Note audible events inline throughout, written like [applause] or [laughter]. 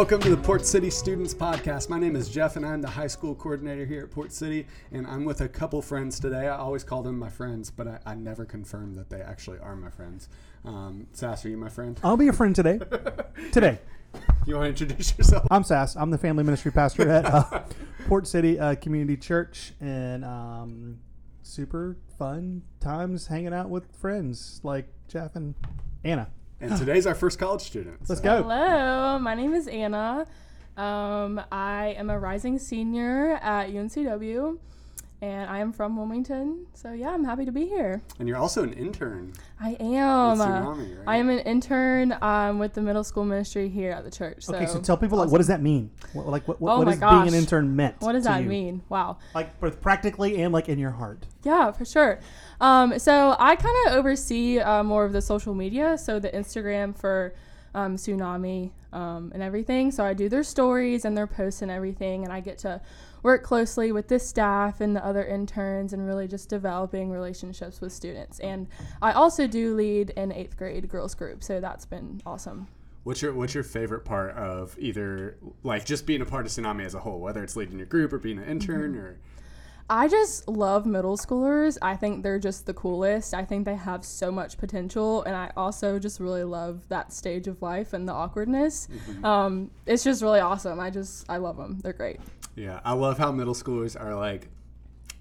Welcome to the Port City Students Podcast. My name is Jeff, and I'm the high school coordinator here at Port City. And I'm with a couple friends today. I always call them my friends, but I, I never confirm that they actually are my friends. Um, Sass, are you my friend? I'll be your friend today. [laughs] today. You want to introduce yourself? I'm Sass. I'm the family ministry pastor at uh, [laughs] Port City uh, Community Church, and um, super fun times hanging out with friends like Jeff and Anna. And today's our first college student. Let's so- go. Hello, my name is Anna. Um, I am a rising senior at UNCW, and I am from Wilmington. So yeah, I'm happy to be here. And you're also an intern. I am. With Tsunami, right? I am an intern um, with the middle school ministry here at the church. So Okay, so tell people like what does that mean? What, like what, what, Oh what my does being an intern meant? what does to that you? mean? Wow. Like both practically and like in your heart. Yeah, for sure. Um, so I kind of oversee uh, more of the social media, so the Instagram for um, Tsunami um, and everything. So I do their stories and their posts and everything, and I get to work closely with this staff and the other interns and really just developing relationships with students. And I also do lead an eighth grade girls group, so that's been awesome. What's your What's your favorite part of either like just being a part of Tsunami as a whole, whether it's leading your group or being an intern or I just love middle schoolers. I think they're just the coolest. I think they have so much potential, and I also just really love that stage of life and the awkwardness. Um, it's just really awesome. I just I love them. They're great. Yeah, I love how middle schoolers are like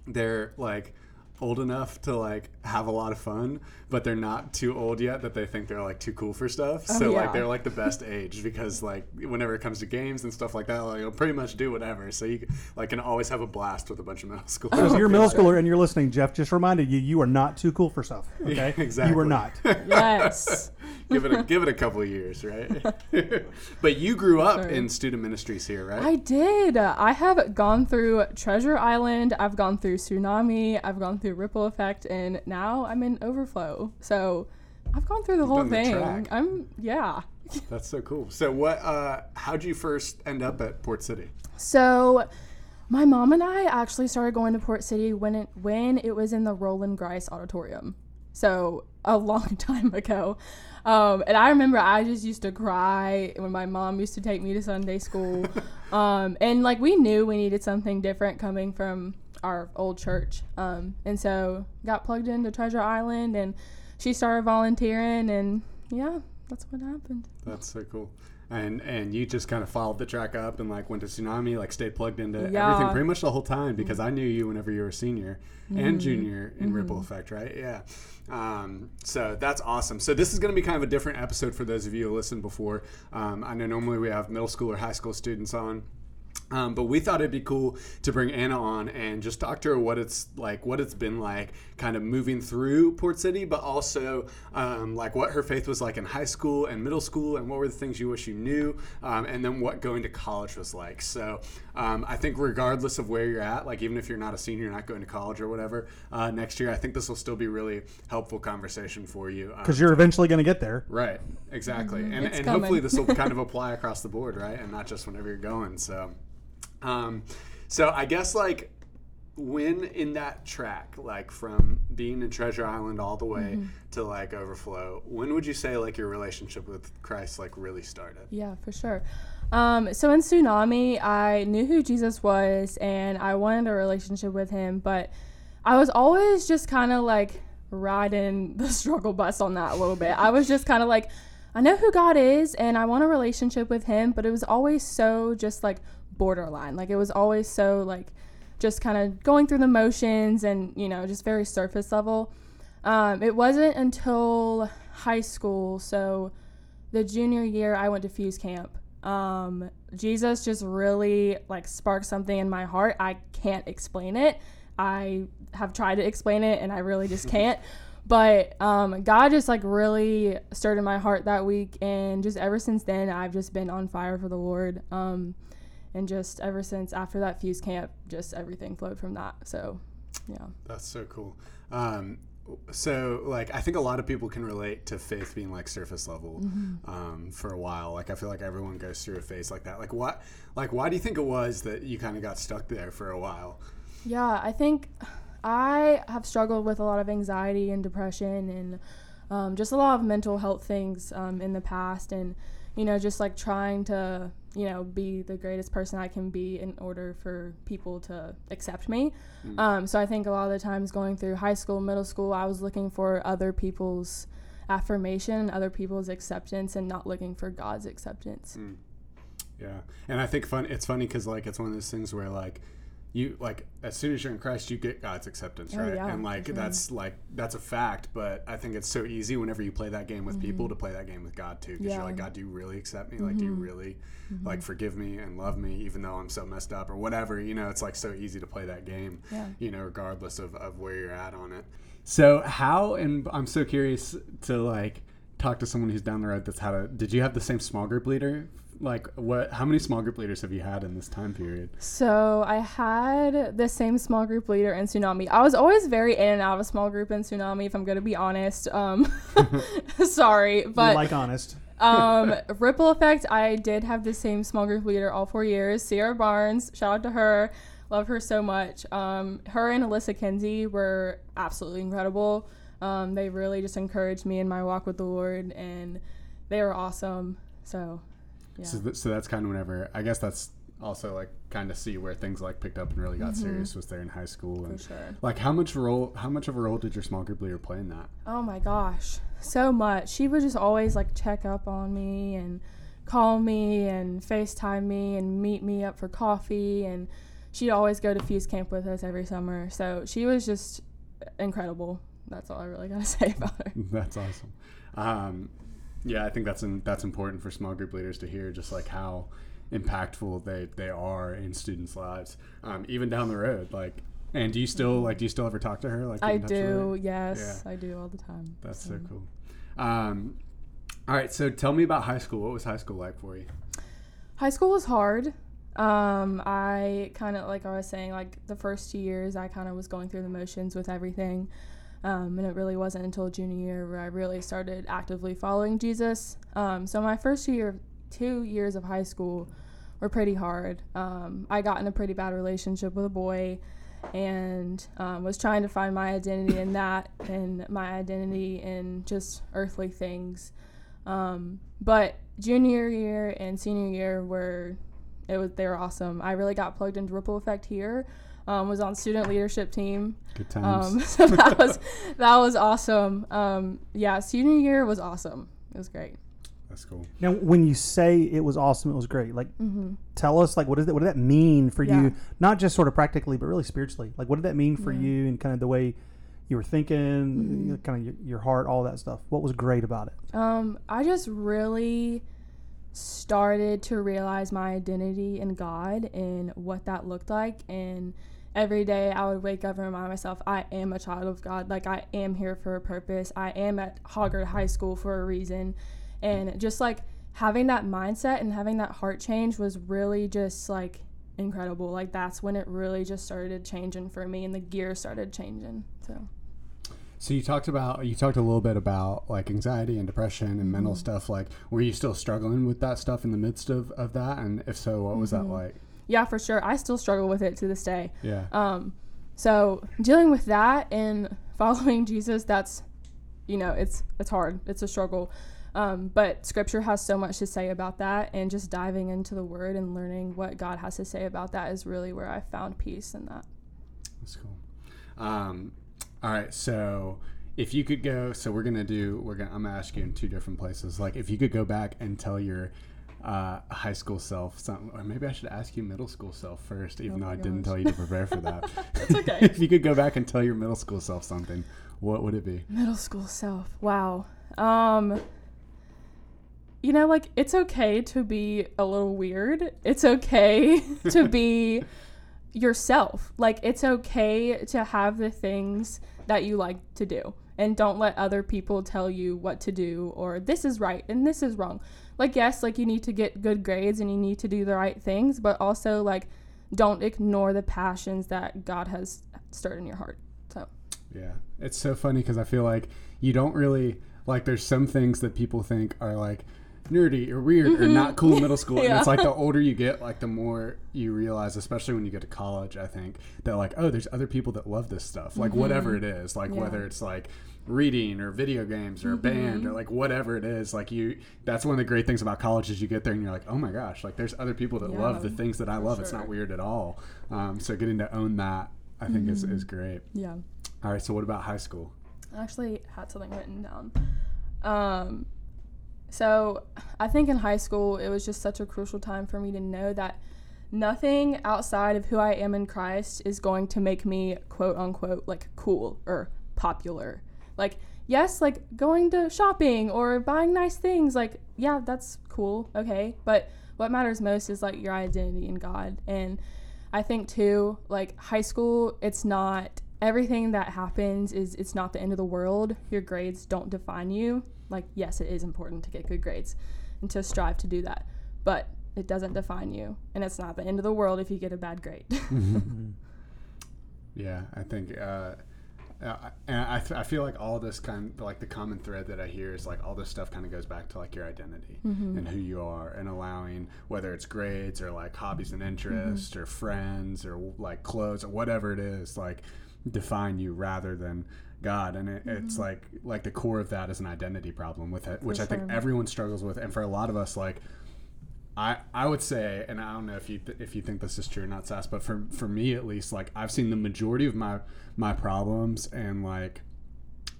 they're like old enough to like have a lot of fun, but they're not too old yet that they think they're like too cool for stuff. Oh, so like they're like the best age because like whenever it comes to games and stuff like that, like you'll pretty much do whatever. So you like can always have a blast with a bunch of middle [laughs] schoolers. So schoolers. if you're a middle schooler and you're listening, Jeff just reminded you you are not too cool for stuff. [laughs] Okay, exactly. You are not. [laughs] Yes. [laughs] give it a, give it a couple of years, right? [laughs] but you grew up Sure. in student ministries here, right? I did. I have gone through Treasure Island. I've gone through Tsunami. I've gone through Ripple Effect, and now I'm in Overflow. So I've gone through the whole done the thing. track. I'm yeah. That's so cool. So what? Uh, how'd you first end up at Port City? So, my mom and I actually started going to Port City when it when it was in the Roland Grise Auditorium. So a long [laughs] time ago, um, and I remember I just used to cry when my mom used to take me to Sunday school, [laughs] um, and like we knew we needed something different coming from our old church, um, and so got plugged into Treasure Island, and she started volunteering, and yeah, that's what happened. That's so cool. And and you just kind of followed the track up and like went to Tsunami, like stayed plugged into everything Yeah. Mm-hmm. pretty much the whole time because I knew you whenever you were a senior and junior in Ripple Effect, right? Yeah. Um, so that's awesome. So this is going to be kind of a different episode for those of you who listened before. Um, I know normally we have middle school or high school students on. Um, but we thought it'd be cool to bring Anna on and just talk to her what it's like, what it's been like, kind of moving through Port City, but also um, like what her faith was like in high school and middle school, and what were the things you wish you knew, um, and then what going to college was like. So um, I think regardless of where you're at, like even if you're not a senior, you're not going to college or whatever, uh, next year I think this will still be really helpful conversation for you. um, Because you're eventually going to get there. Right, exactly, and, It's and coming. hopefully this will [laughs] kind of apply across the board, right, and not just whenever you're going. So, um, so I guess like when in that track, like from being in Treasure Island all the way Mm-hmm. to like Overflow, when would you say like your relationship with Christ like really started? Yeah, for sure. Um, so in Tsunami, I knew who Jesus was and I wanted a relationship with him, but I was always just kind of like riding [laughs] the struggle bus on that a little bit. I was just kind of like, I know who God is and I want a relationship with him, but it was always so just like borderline. Like it was always so like just kind of going through the motions and, you know, just very surface level. Um, it wasn't until high school, so the junior year I went to Fuge Camp. Um, Jesus just really like sparked something in my heart. I can't explain it. I have tried to explain it and I really just [laughs] can't. But um, God just like really stirred in my heart that week, and just ever since then, I've just been on fire for the Lord. Um, and just ever since after that Fuge Camp, just everything flowed from that. So, yeah. That's so cool. Um, so like I think a lot of people can relate to faith being like surface level um, for a while. Like I feel like everyone goes through a phase like that. Like what? Like why do you think it was that you kind of got stuck there for a while? Yeah, I think I have struggled with a lot of anxiety and depression and um, just a lot of mental health things um, in the past. And, you know, just like trying to, you know, be the greatest person I can be in order for people to accept me. Mm. Um, so I think a lot of the times going through high school, middle school, I was looking for other people's affirmation, other people's acceptance, and not looking for God's acceptance. Mm. Yeah, and I think fun. It's funny because like it's one of those things where like you like as soon as you're in Christ, you get God's acceptance, Oh, right? yeah, and like that's like that's a fact. But I think it's so easy whenever you play that game with people to play that game with God too, because Mm-hmm. Yeah. you're like, God, do you really accept me? Like, do you Mhm. really Mm-hmm. like forgive me and love me, even though I'm so messed up or whatever? You know, it's like so easy to play that game. Yeah. You know, regardless of, of where you're at on it. So how and I'm so curious to like talk to someone who's down the road that's had a. Did you have the same small group leader? Like what? How many small group leaders have you had in this time period? So I had the same small group leader in Tsunami. I was always very in and out of small group in Tsunami, if I'm going to be honest. Um, [laughs] [laughs] sorry, But, but like honest. [laughs] um, Ripple Effect, I did have the same small group leader all four years. Sierra Barnes, shout out to her. Love her so much. Um, her and Alyssa Kinsey were absolutely incredible. Um, they really just encouraged me in my walk with the Lord, and they were awesome. So, yeah. So, th- so that's kind of whenever. I guess that's also like kind of see where things like picked up and really got serious was there in high school for and sure. like how much role how much of a role did your small group leader play in that? Oh my gosh, so much. She would just always like check up on me and call me and FaceTime me and meet me up for coffee. And she'd always go to Fuge Camp with us every summer. So she was just incredible. That's all I really got to [laughs] say about her. [laughs] That's awesome. Um, yeah, I think that's in, that's important for small group leaders to hear, just like how impactful they, they are in students' lives, um, even down the road. Like, and do you still like? Do you still ever talk to her? Like, I in touch with her? do, yes, I do all the time. That's so So- cool. Um, all right, so tell me about high school. What was high school like for you? High school was hard. Um, I kind of like I was saying, like the first two years, I kind of was going through the motions with everything, um, and it really wasn't until junior year where I really started actively following Jesus. Um, so my first two year, two years of high school were pretty hard. Um, I got in a pretty bad relationship with a boy, and um, was trying to find my identity in that, and my identity in just earthly things. Um, but junior year and senior year were it was they were awesome. I really got plugged into Ripple Effect here. Um, was on student leadership team. Good times. Um, [laughs] so that was that was awesome. Um, yeah, senior year was awesome. It was great. That's cool. Now, when you say it was awesome, it was great. Like, hmm tell us, like, what is that? What did that mean for Yeah. you? Not just sort of practically, but really spiritually. Like, what did that mean for Yeah. you and kind of the way you were thinking, Mhm. kind of your, your heart, all that stuff? What was great about it? Um, I just really started to realize my identity in God and what that looked like. And every day I would wake up and remind myself, I am a child of God. Like, I am here for a purpose. I am at Hoggard High School for a reason. And just like having that mindset and having that heart change was really just like incredible. Like, that's when it really just started changing for me and the gear started changing. So, So you talked about you talked a little bit about like anxiety and depression and mental Mm-hmm. stuff. Like, were you still struggling with that stuff in the midst of, of that? And if so, what was that Mhm. like? Yeah, for sure. I still struggle with it to this day. Yeah. Um, so dealing with that and [laughs] following Jesus, that's, you know, it's it's hard. It's a struggle. Um, but Scripture has so much to say about that, and just diving into the Word and learning what God has to say about that is really where I found peace in that. That's cool. Um, all right, so if you could go, so we're gonna do, we're gonna, I'm gonna ask you in two different places. Like, if you could go back and tell your uh, high school self something, or maybe I should ask you middle school self first, even Oh though I didn't tell you to prepare for that. [laughs] [laughs] That's okay. if you could go back and tell your middle school self something, what would it be? Middle school self. Wow. Um, you know, like it's okay to be a little weird. It's okay [laughs] to be yourself. Like it's okay to have the things that you like to do. And don't let other people tell you what to do or this is right and this is wrong. Like yes, like you need to get good grades and you need to do the right things, but also like don't ignore the passions that God has stirred in your heart. So, Yeah, it's so funny because I feel like you don't really like. There's some things that people think are like nerdy or weird or not cool in middle school. [laughs] And it's like the older you get, like the more you realize, especially when you get to college, I think, that like, oh, there's other people that love this stuff. Like whatever it is. Like Yeah. whether it's like reading or video games or a band or like whatever it is. Like you that's one of the great things about college is you get there and you're like, oh my gosh, like there's other people that love the things that I love. It's not weird at all. Um, so getting to own that I think is, is great. Yeah. All right, so what about high school? I actually had something written down. Um, so I think in high school it was just such a crucial time for me to know that nothing outside of who I am in Christ is going to make me quote unquote like cool or popular. Like yes, like going to shopping or buying nice things, like yeah, that's cool, okay, but what matters most is like your identity in God. And I think too, like high school, it's not everything that happens is it's not the end of the world. Your grades don't define you. Like yes, it is important to get good grades and to strive to do that, but it doesn't define you, and it's not the end of the world if you get a bad grade. [laughs] [laughs] Yeah, I think, uh, uh, and I, f- I feel like all this kind like the common thread that I hear is like all this stuff kind of goes back to like your identity and who you are, and allowing whether it's grades or like hobbies and interests or friends or like clothes or whatever it is, like define you rather than God. And it, it's mm-hmm. like like the core of that is an identity problem with it, which I think everyone struggles with, and for a lot of us, like I, I would say, and I don't know if you th- if you think this is true or not, Sass, but for for me at least, like I've seen the majority of my my problems and like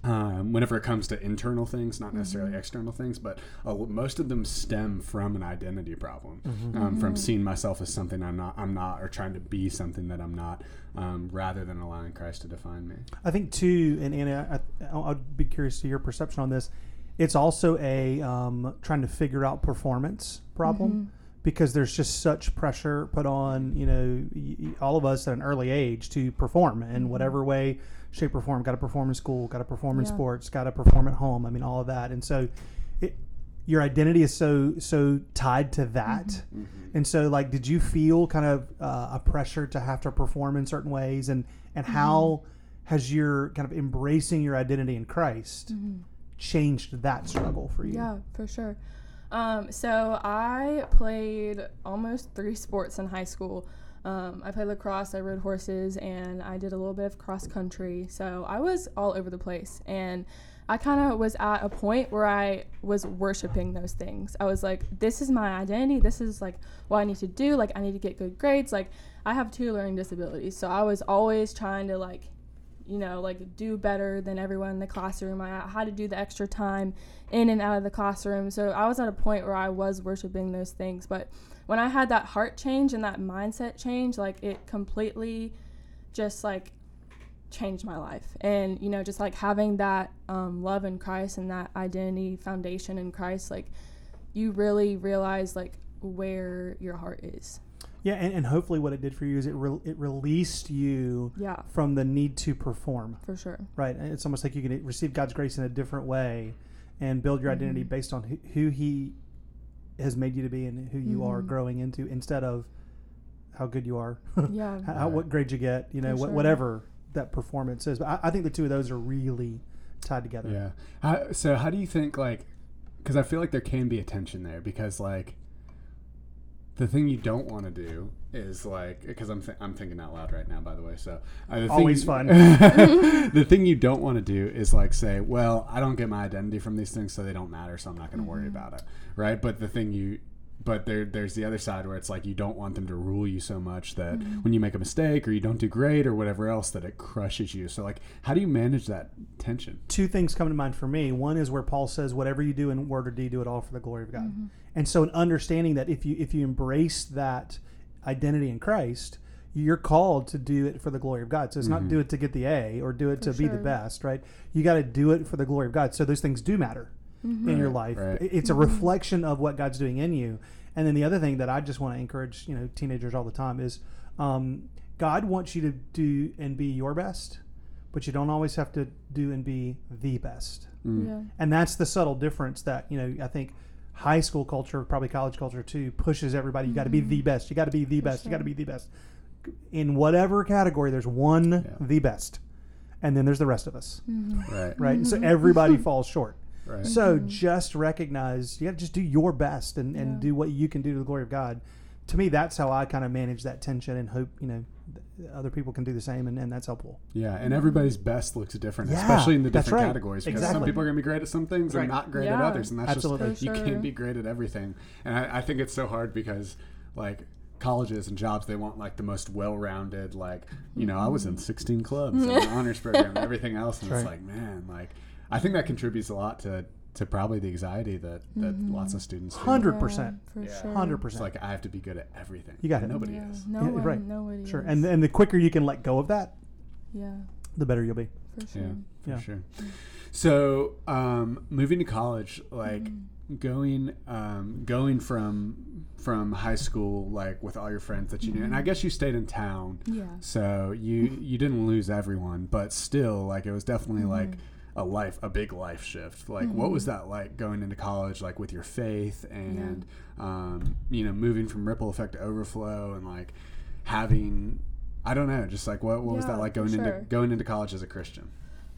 um, whenever it comes to internal things, not necessarily external things, but uh, most of them stem from an identity problem, um, from seeing myself as something I'm not, I'm not, or trying to be something that I'm not, um, rather than allowing Christ to define me. I think too, and Anna, I, I'd be curious to your perception on this. It's also a um, trying to figure out performance problem because there's just such pressure put on you know y- y- all of us at an early age to perform in whatever way, shape, or form. Got to perform in school, got to perform in Yeah. sports, got to perform at home. I mean, all of that, and so it, your identity is so so tied to that. And so, like, did you feel kind of uh, a pressure to have to perform in certain ways, and and how has your kind of embracing your identity in Christ changed that struggle for you? Yeah, for sure. Um, so I played almost three sports in high school. Um, I played lacrosse, I rode horses, and I did a little bit of cross country. So I was all over the place. And I kind of was at a point where I was worshiping those things. I was like, this is my identity. This is like what I need to do. Like, I need to get good grades. Like, I have two learning disabilities. So I was always trying to, like, you know, like do better than everyone in the classroom. I had to do the extra time in and out of the classroom. So I was at a point where I was worshiping those things. But when I had that heart change and that mindset change, like it completely just like changed my life. And, you know, just like having that um, love in Christ and that identity foundation in Christ, like you really realize like where your heart is. Yeah, and, and hopefully, what it did for you is it re- it released you Yeah, from the need to perform. for sure. Right, And it's almost like you can receive God's grace in a different way, and build your identity based on who, who He has made you to be and who you are mm-hmm. growing into, instead of how good you are, [laughs] Yeah. how, what grade you get, you know, For what, sure. whatever that performance is. But I, I think the two of those are really tied together. Yeah. How, so how do you think like because I feel like there can be a tension there because like the thing you don't want to do is like because I'm th- I'm thinking out loud right now by the way so uh, the Always thing, fun. [laughs] the thing you don't want to do is like say well I don't get my identity from these things so they don't matter so I'm not going to worry about it right but the thing you but there there's the other side where it's like you don't want them to rule you so much that mm-hmm. when you make a mistake or you don't do great or whatever else that it crushes you so like how do you manage that tension two things come to mind for me. One is where Paul says, "Whatever you do in word or deed, do it all for the glory of God." Mm-hmm. And so, an understanding that if you if you embrace that identity in Christ, you're called to do it for the glory of God. So it's not mm-hmm. do it to get the A or do it to be the best, right? You got to do it for the glory of God. So those things do matter in your life. right. It's a mm-hmm. reflection of what God's doing in you. And then the other thing that I just want to encourage, you know, teenagers all the time is um, God wants you to do and be your best, but you don't always have to do and be the best. Mm. Yeah. And that's the subtle difference that, you know, I think high school culture, probably college culture too, pushes everybody. You got to be the mm-hmm. best. You got to be the best. You got to be the best. In whatever category, there's one Yeah. the best. And then there's the rest of us, mm-hmm. right right? And so everybody [laughs] falls short. Right. So mm-hmm. just recognize you got to just do your best and, and Yeah. do what you can do to the glory of God. To me, that's how I kind of manage that tension and hope you know other people can do the same, and, and that's helpful. Yeah, and everybody's best looks different, Yeah, especially in the different right. categories. Because some people are going to be great at some things Right. and not great at others, and that's Absolutely. just For you sure. can't be great at everything. And I, I think it's so hard because like colleges and jobs they want like the most well-rounded like you know i was in mm. 16 clubs and an honors program and everything else and That's it's right. like man like i think that contributes a lot to to probably the anxiety that that lots of students. Hundred percent, for Yeah. sure. hundred it's percent. like i have to be good at everything You got And it. nobody Yeah, is No Yeah, one, right. nobody. Sure, is. and and the quicker you can let go of that, yeah, the better you'll be. for sure. yeah for Yeah. sure so um moving to college like Mm-hmm. going um going from from high school like with all your friends that you knew and i guess you stayed in town Yeah. so you you didn't lose everyone but still like it was definitely like a life a big life shift. Like what was that like going into college like with your faith and um you know moving from ripple effect to overflow and like having i don't know just like what, what was that like going into going into college as a christian?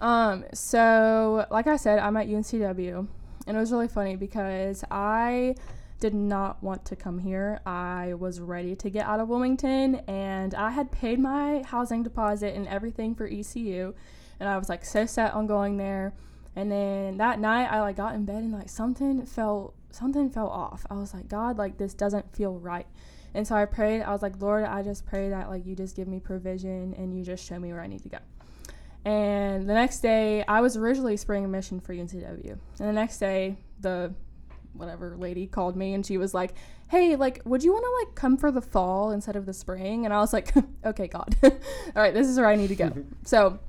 Um, so like I said, I'm at UNCW, and it was really funny because I did not want to come here. I was ready to get out of Wilmington, and I had paid my housing deposit and everything for ECU, and I was like so set on going there. And then that night, I like got in bed and like something felt something felt off. I was like, God, like this doesn't feel right. And so I prayed. I was like, Lord, I just pray that like you just give me provision and you just show me where I need to go. And the next day, I was originally spring mission for UNCW. And the next day, the whatever lady called me and she was like, "Hey, like, would you want to like come for the fall instead of the spring?" And I was like, [laughs] "Okay, God, [laughs] all right, this is where I need to go." [laughs] so,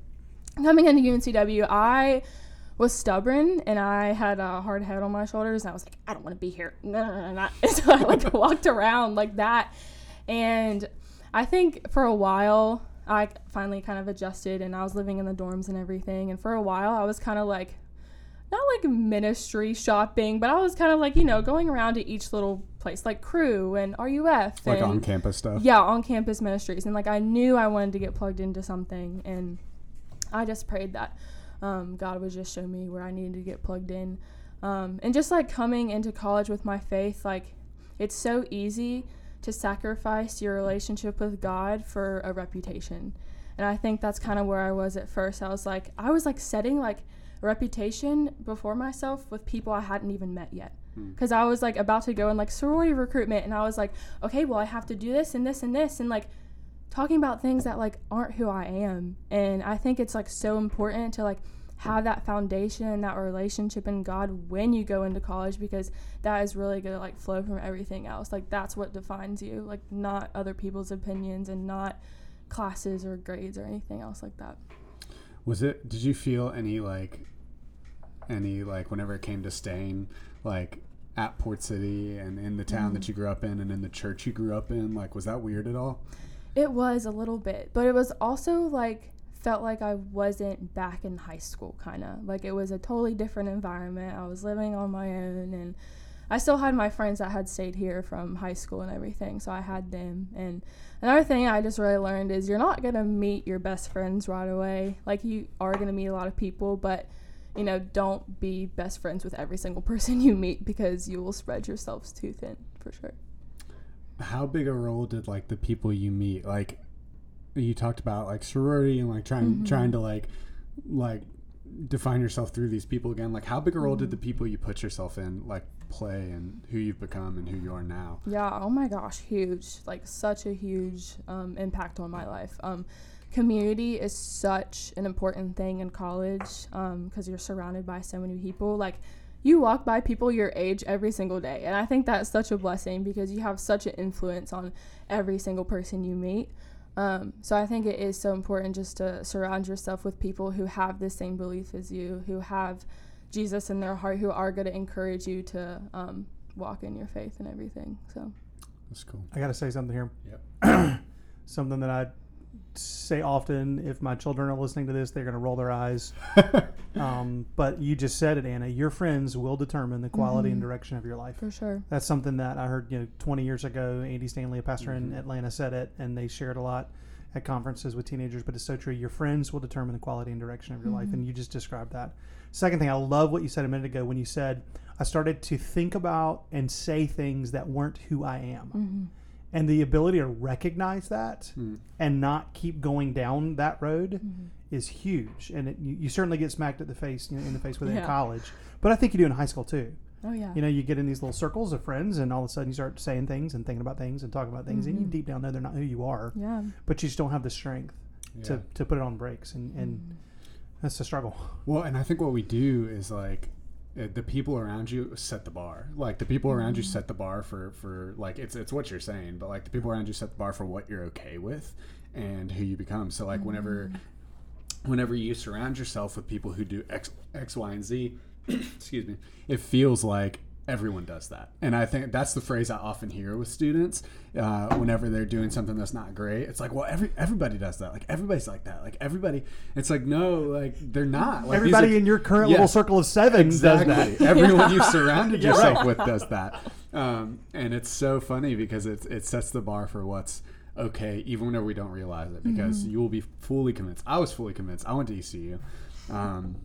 coming into UNCW, I was stubborn and I had a hard head on my shoulders, and I was like, "I don't want to be here." No, no, no, no. And so I like [laughs] walked around like that, and I think for a while I finally kind of adjusted and I was living in the dorms and everything. And for a while I was kind of like, not like ministry shopping, but I was kind of like, you know, going around to each little place like Cru and RUF. like and, on campus stuff Yeah, on campus ministries. And like I knew I wanted to get plugged into something. And I just prayed that um, God would just show me where I needed to get plugged in. Um, and just like coming into college with my faith, like it's so easy to sacrifice your relationship with God for a reputation. And I think that's kind of where I was at first. I was like, I was like setting like a reputation before myself with people I hadn't even met yet. Because I was like about to go in like sorority recruitment, and I was like, okay, well, I have to do this and this and this, and like talking about things that like aren't who I am. And I think it's like so important to like have that foundation, and that relationship in God when you go into college because that is really going to like flow from everything else. Like that's what defines you, like not other people's opinions and not classes or grades or anything else like that. Was it? Did you feel any like, any like whenever it came to staying like at Port City and in the town Mm-hmm. that you grew up in and in the church you grew up in? Like, was that weird at all? It was a little bit, but it was also like felt like I wasn't back in high school kind of. Like it was a totally different environment. I was living on my own and I still had my friends that had stayed here from high school and everything, so I had them. And another thing I just really learned is you're not going to meet your best friends right away. Like you are going to meet a lot of people, but you know, don't be best friends with every single [laughs] person you meet because you will spread yourselves too thin for sure. How big a role did like the people you meet like? You talked about like sorority and like trying Mm-hmm. trying to like like define yourself through these people again. Like, how big a role did Mm-hmm. the people you put yourself in like play and who you've become and who you are now? Yeah, oh my gosh, huge. Like such a huge um, impact on my life. Um, community is such an important thing in college because you're surrounded by so many people. Like you walk by people your age every single day, and I think that's such a blessing because you have such an influence on every single person you meet. Um, so I think it is so important just to surround yourself with people who have the same belief as you, who have Jesus in their heart, who are going to encourage you to um, walk in your faith and everything. So. That's cool. I got to say something here. Yep. [clears throat] something that I say often. If my children are listening to this, they're going to roll their eyes. [laughs] um, but you just said it, Anna. Your friends will determine the quality and direction of your life. For sure. That's something that I heard, you know, 20 years ago. Andy Stanley, a pastor Mm-hmm. in Atlanta, said it, and they shared a lot. at conferences with teenagers, but it's so true. Your friends will determine the quality and direction of your life, and you just described that. Second thing, I love what you said a minute ago when you said, I started to think about and say things that weren't who I am. And the ability to recognize that hmm. and not keep going down that road mm-hmm. is huge. And it, you, you certainly get smacked at the face you know, in the face with it in Yeah. college, but I think you do in high school too. Oh yeah. You know, you get in these little circles of friends, and all of a sudden you start saying things and thinking about things and talking about things, and you mm-hmm. deep down know they're not who you are, yeah. but you just don't have the strength Yeah. to, to put it on brakes, and, and mm. that's the struggle. Well, and I think what we do is like Uh, the people around you set the bar. Like the people around you mm. set the bar for for like it's it's what you're saying, but like the people around you set the bar for what you're okay with and who you become. So like whenever mm. whenever you surround yourself with people who do X X Y and Z, [clears throat] excuse me, it feels like everyone does that. And I think that's the phrase I often hear with students uh, whenever they're doing something that's not great. It's like, well, every everybody does that. Like everybody's like that. Like everybody. It's like no, like they're not. Like, Everybody are- in your current Yeah. little circle of seven does that. [laughs] Everyone you've surrounded yourself right. with does that. Um, and it's so funny because it, it sets the bar for what's okay, even whenever we don't realize it, because you will be fully convinced. I was fully convinced. I went to ECU. Um,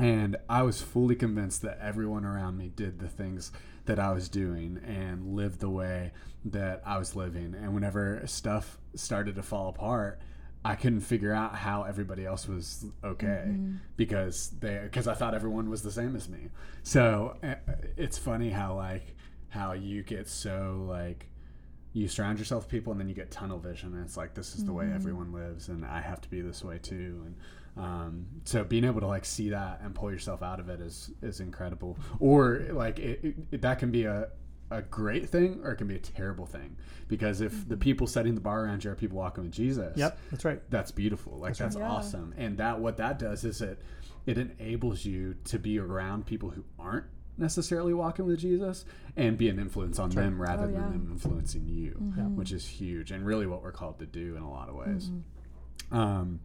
and I was fully convinced that everyone around me did the things that I was doing and lived the way that I was living. And whenever stuff started to fall apart, I couldn't figure out how everybody else was okay because they because I thought everyone was the same as me. So uh, it's funny how like how you get so like you surround yourself with people and then you get tunnel vision and it's like this is the way everyone lives and i have to be this way too and um, so being able to like see that and pull yourself out of it is is incredible. Or like it, it, that can be a a great thing or it can be a terrible thing. Because if the people setting the bar around you are people walking with jesus Yep, that's right. that's beautiful. Like that's, right. Yeah. awesome. And that what that does is it it enables you to be around people who aren't necessarily walking with jesus and be an influence on them rather Oh, than them influencing you which is huge and really what we're called to do in a lot of ways. Um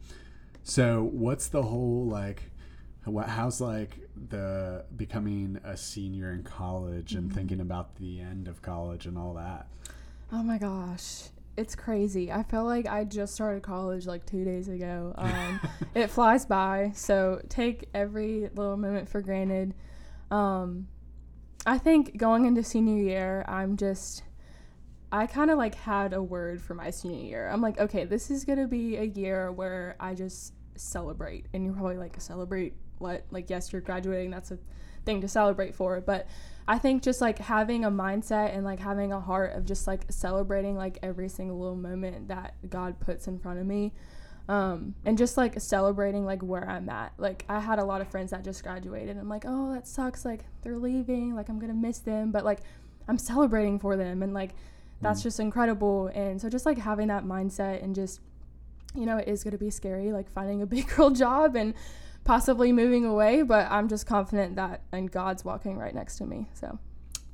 so what's the whole like what, how's like the becoming a senior in college and thinking about the end of college and all that Oh my gosh. It's crazy. I feel like I just started college like two days ago. Um, [laughs] it flies by, so take every little moment for granted. Um, I think going into senior year, I'm just, I kind of like had a word for my senior year. I'm like, okay, this is to be a year where I just celebrate. And you're probably like, celebrate what? Like, yes, you're graduating. That's a thing to celebrate for. But I think just like having a mindset and like having a heart of just like celebrating like every single little moment that God puts in front of me. Um, and just like celebrating like where I'm at. Like I had a lot of friends that just graduated. I'm like, oh, that sucks. Like they're leaving. Like I'm gonna miss them. But like I'm celebrating for them, and like that's mm. just incredible. And so just like having that mindset and just you know it is gonna be scary, like finding a [laughs] big girl job and possibly moving away. But I'm just confident that and God's walking right next to me. So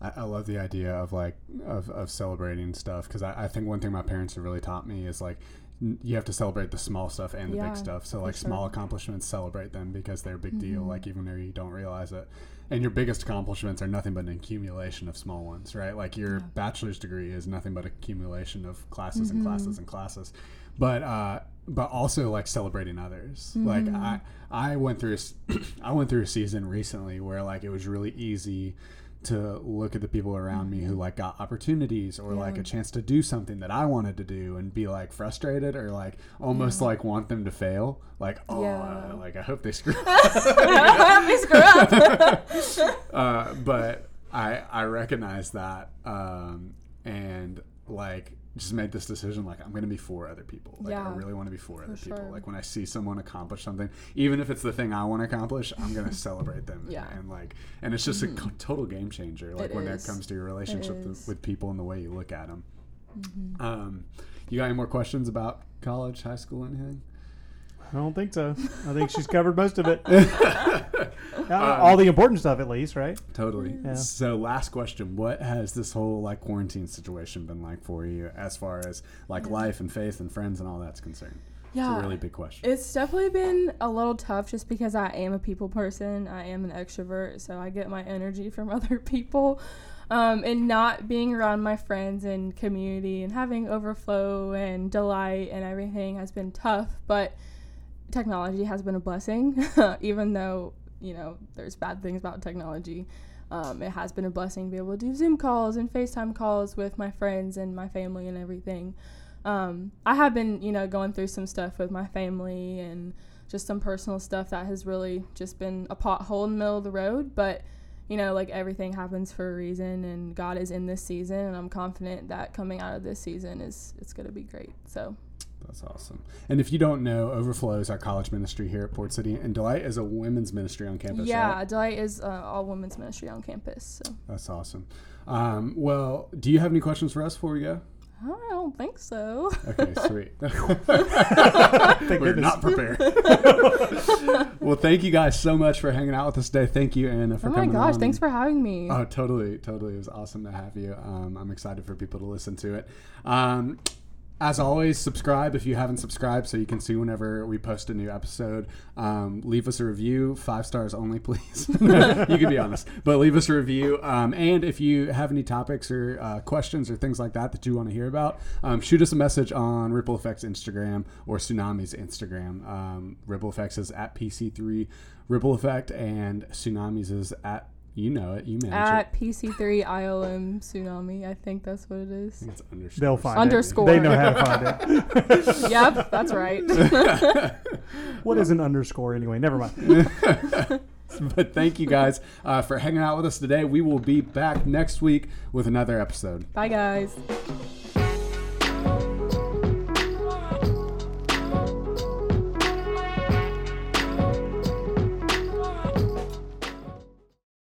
I, I love the idea of like of, of celebrating stuff because I, I think one thing my parents have really taught me is like you have to celebrate the small stuff and the Yeah, big stuff. So like small sure. Mm-hmm. accomplishments, celebrate them because they're a big deal. Like even though you don't realize it. And your biggest accomplishments are nothing but an accumulation of small ones, right? Like your bachelor's degree is nothing but accumulation of classes and Mm-hmm. classes and classes. But uh, but also like celebrating others. Like Mm-hmm. I I went through a [clears throat] I went through a season recently where like it was really easy to look at the people around me who like got opportunities or like a chance to do something that I wanted to do and be like frustrated or like almost like want them to fail. Like, oh, Yeah. uh, like I hope they screw [laughs] up. I hope they screw up. [laughs] uh, but I I recognize that um, and like just made this decision like I'm gonna be for other people. Like I really want to be for other people. sure. Like when I see someone accomplish something, even if it's the thing I want to accomplish, I'm gonna [laughs] celebrate them. Yeah. Mm-hmm. and like and it's just a total game changer. Like It when is. it comes to your relationship with, with people and the way you look at them. Mm-hmm. Um, you got any more questions about college, high school, anything? I don't think so. I think she's covered most of it. [laughs] Uh, all the important stuff, at least, right? Totally. Yeah. So, last question: What has this whole like quarantine situation been like for you, as far as like life and faith and friends and all that's concerned? Yeah. It's a really big question. It's definitely been a little tough just because I am a people person. I am an extrovert, so I get my energy from [laughs] other people. Um, and not being around my friends and community and having overflow and delight and everything has been tough, but technology has been a blessing, [laughs] even though, you know, there's bad things about technology. Um, it has been a blessing to be able to do Zoom calls and FaceTime calls with my friends and my family and everything. Um, I have been, you know, going through some stuff with my family and just some personal stuff that has really just been a pothole in the middle of the road. But, you know, like everything happens for a reason, and God is in this season, and I'm confident that coming out of this season is it's going to be great. So. That's awesome. And if you don't know, Overflow is our college ministry here at Port City, and Delight is a women's ministry on campus. Yeah, right? Delight is uh, all women's ministry on campus. So. That's awesome. Um, well, do you have any questions for us before we go? I don't think so. Okay, [laughs] sweet. [laughs] Thank We're not prepared. [laughs] well, thank you guys so much for hanging out with us today. Thank you, Anna, for coming. Oh my gosh, on. thanks for having me. Oh, totally, totally. It was awesome to have you. Um, I'm excited for people to listen to it. Um, as always, subscribe if you haven't subscribed so you can see whenever we post a new episode. Um, leave us a review, five stars only, [laughs] please. [laughs] you can be honest, but leave us a review. Um, and if you have any topics or uh, questions or things like that that you want to hear about, um, shoot us a message on Ripple Effects Instagram or Tsunami's Instagram. Um, Ripple Effects is at PC3 Ripple Effect, and Tsunami's is at you know it. You manage At it. PC3 ILM Tsunami, I think that's what it is. It's underscore. They'll find Underscore. it. They know how to find it. [laughs] yep, that's right. [laughs] What is an underscore anyway? Never mind. [laughs] but thank you guys uh, for hanging out with us today. We will be back next week with another episode. Bye, guys.